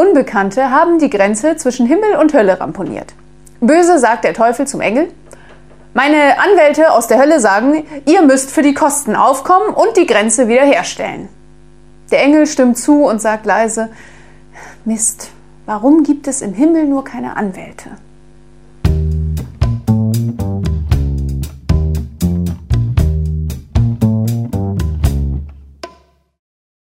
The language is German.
Unbekannte haben die Grenze zwischen Himmel und Hölle ramponiert. Böse sagt der Teufel zum Engel, meine Anwälte aus der Hölle sagen, ihr müsst für die Kosten aufkommen und die Grenze wiederherstellen. Der Engel stimmt zu und sagt leise, Mist, warum gibt es im Himmel nur keine Anwälte?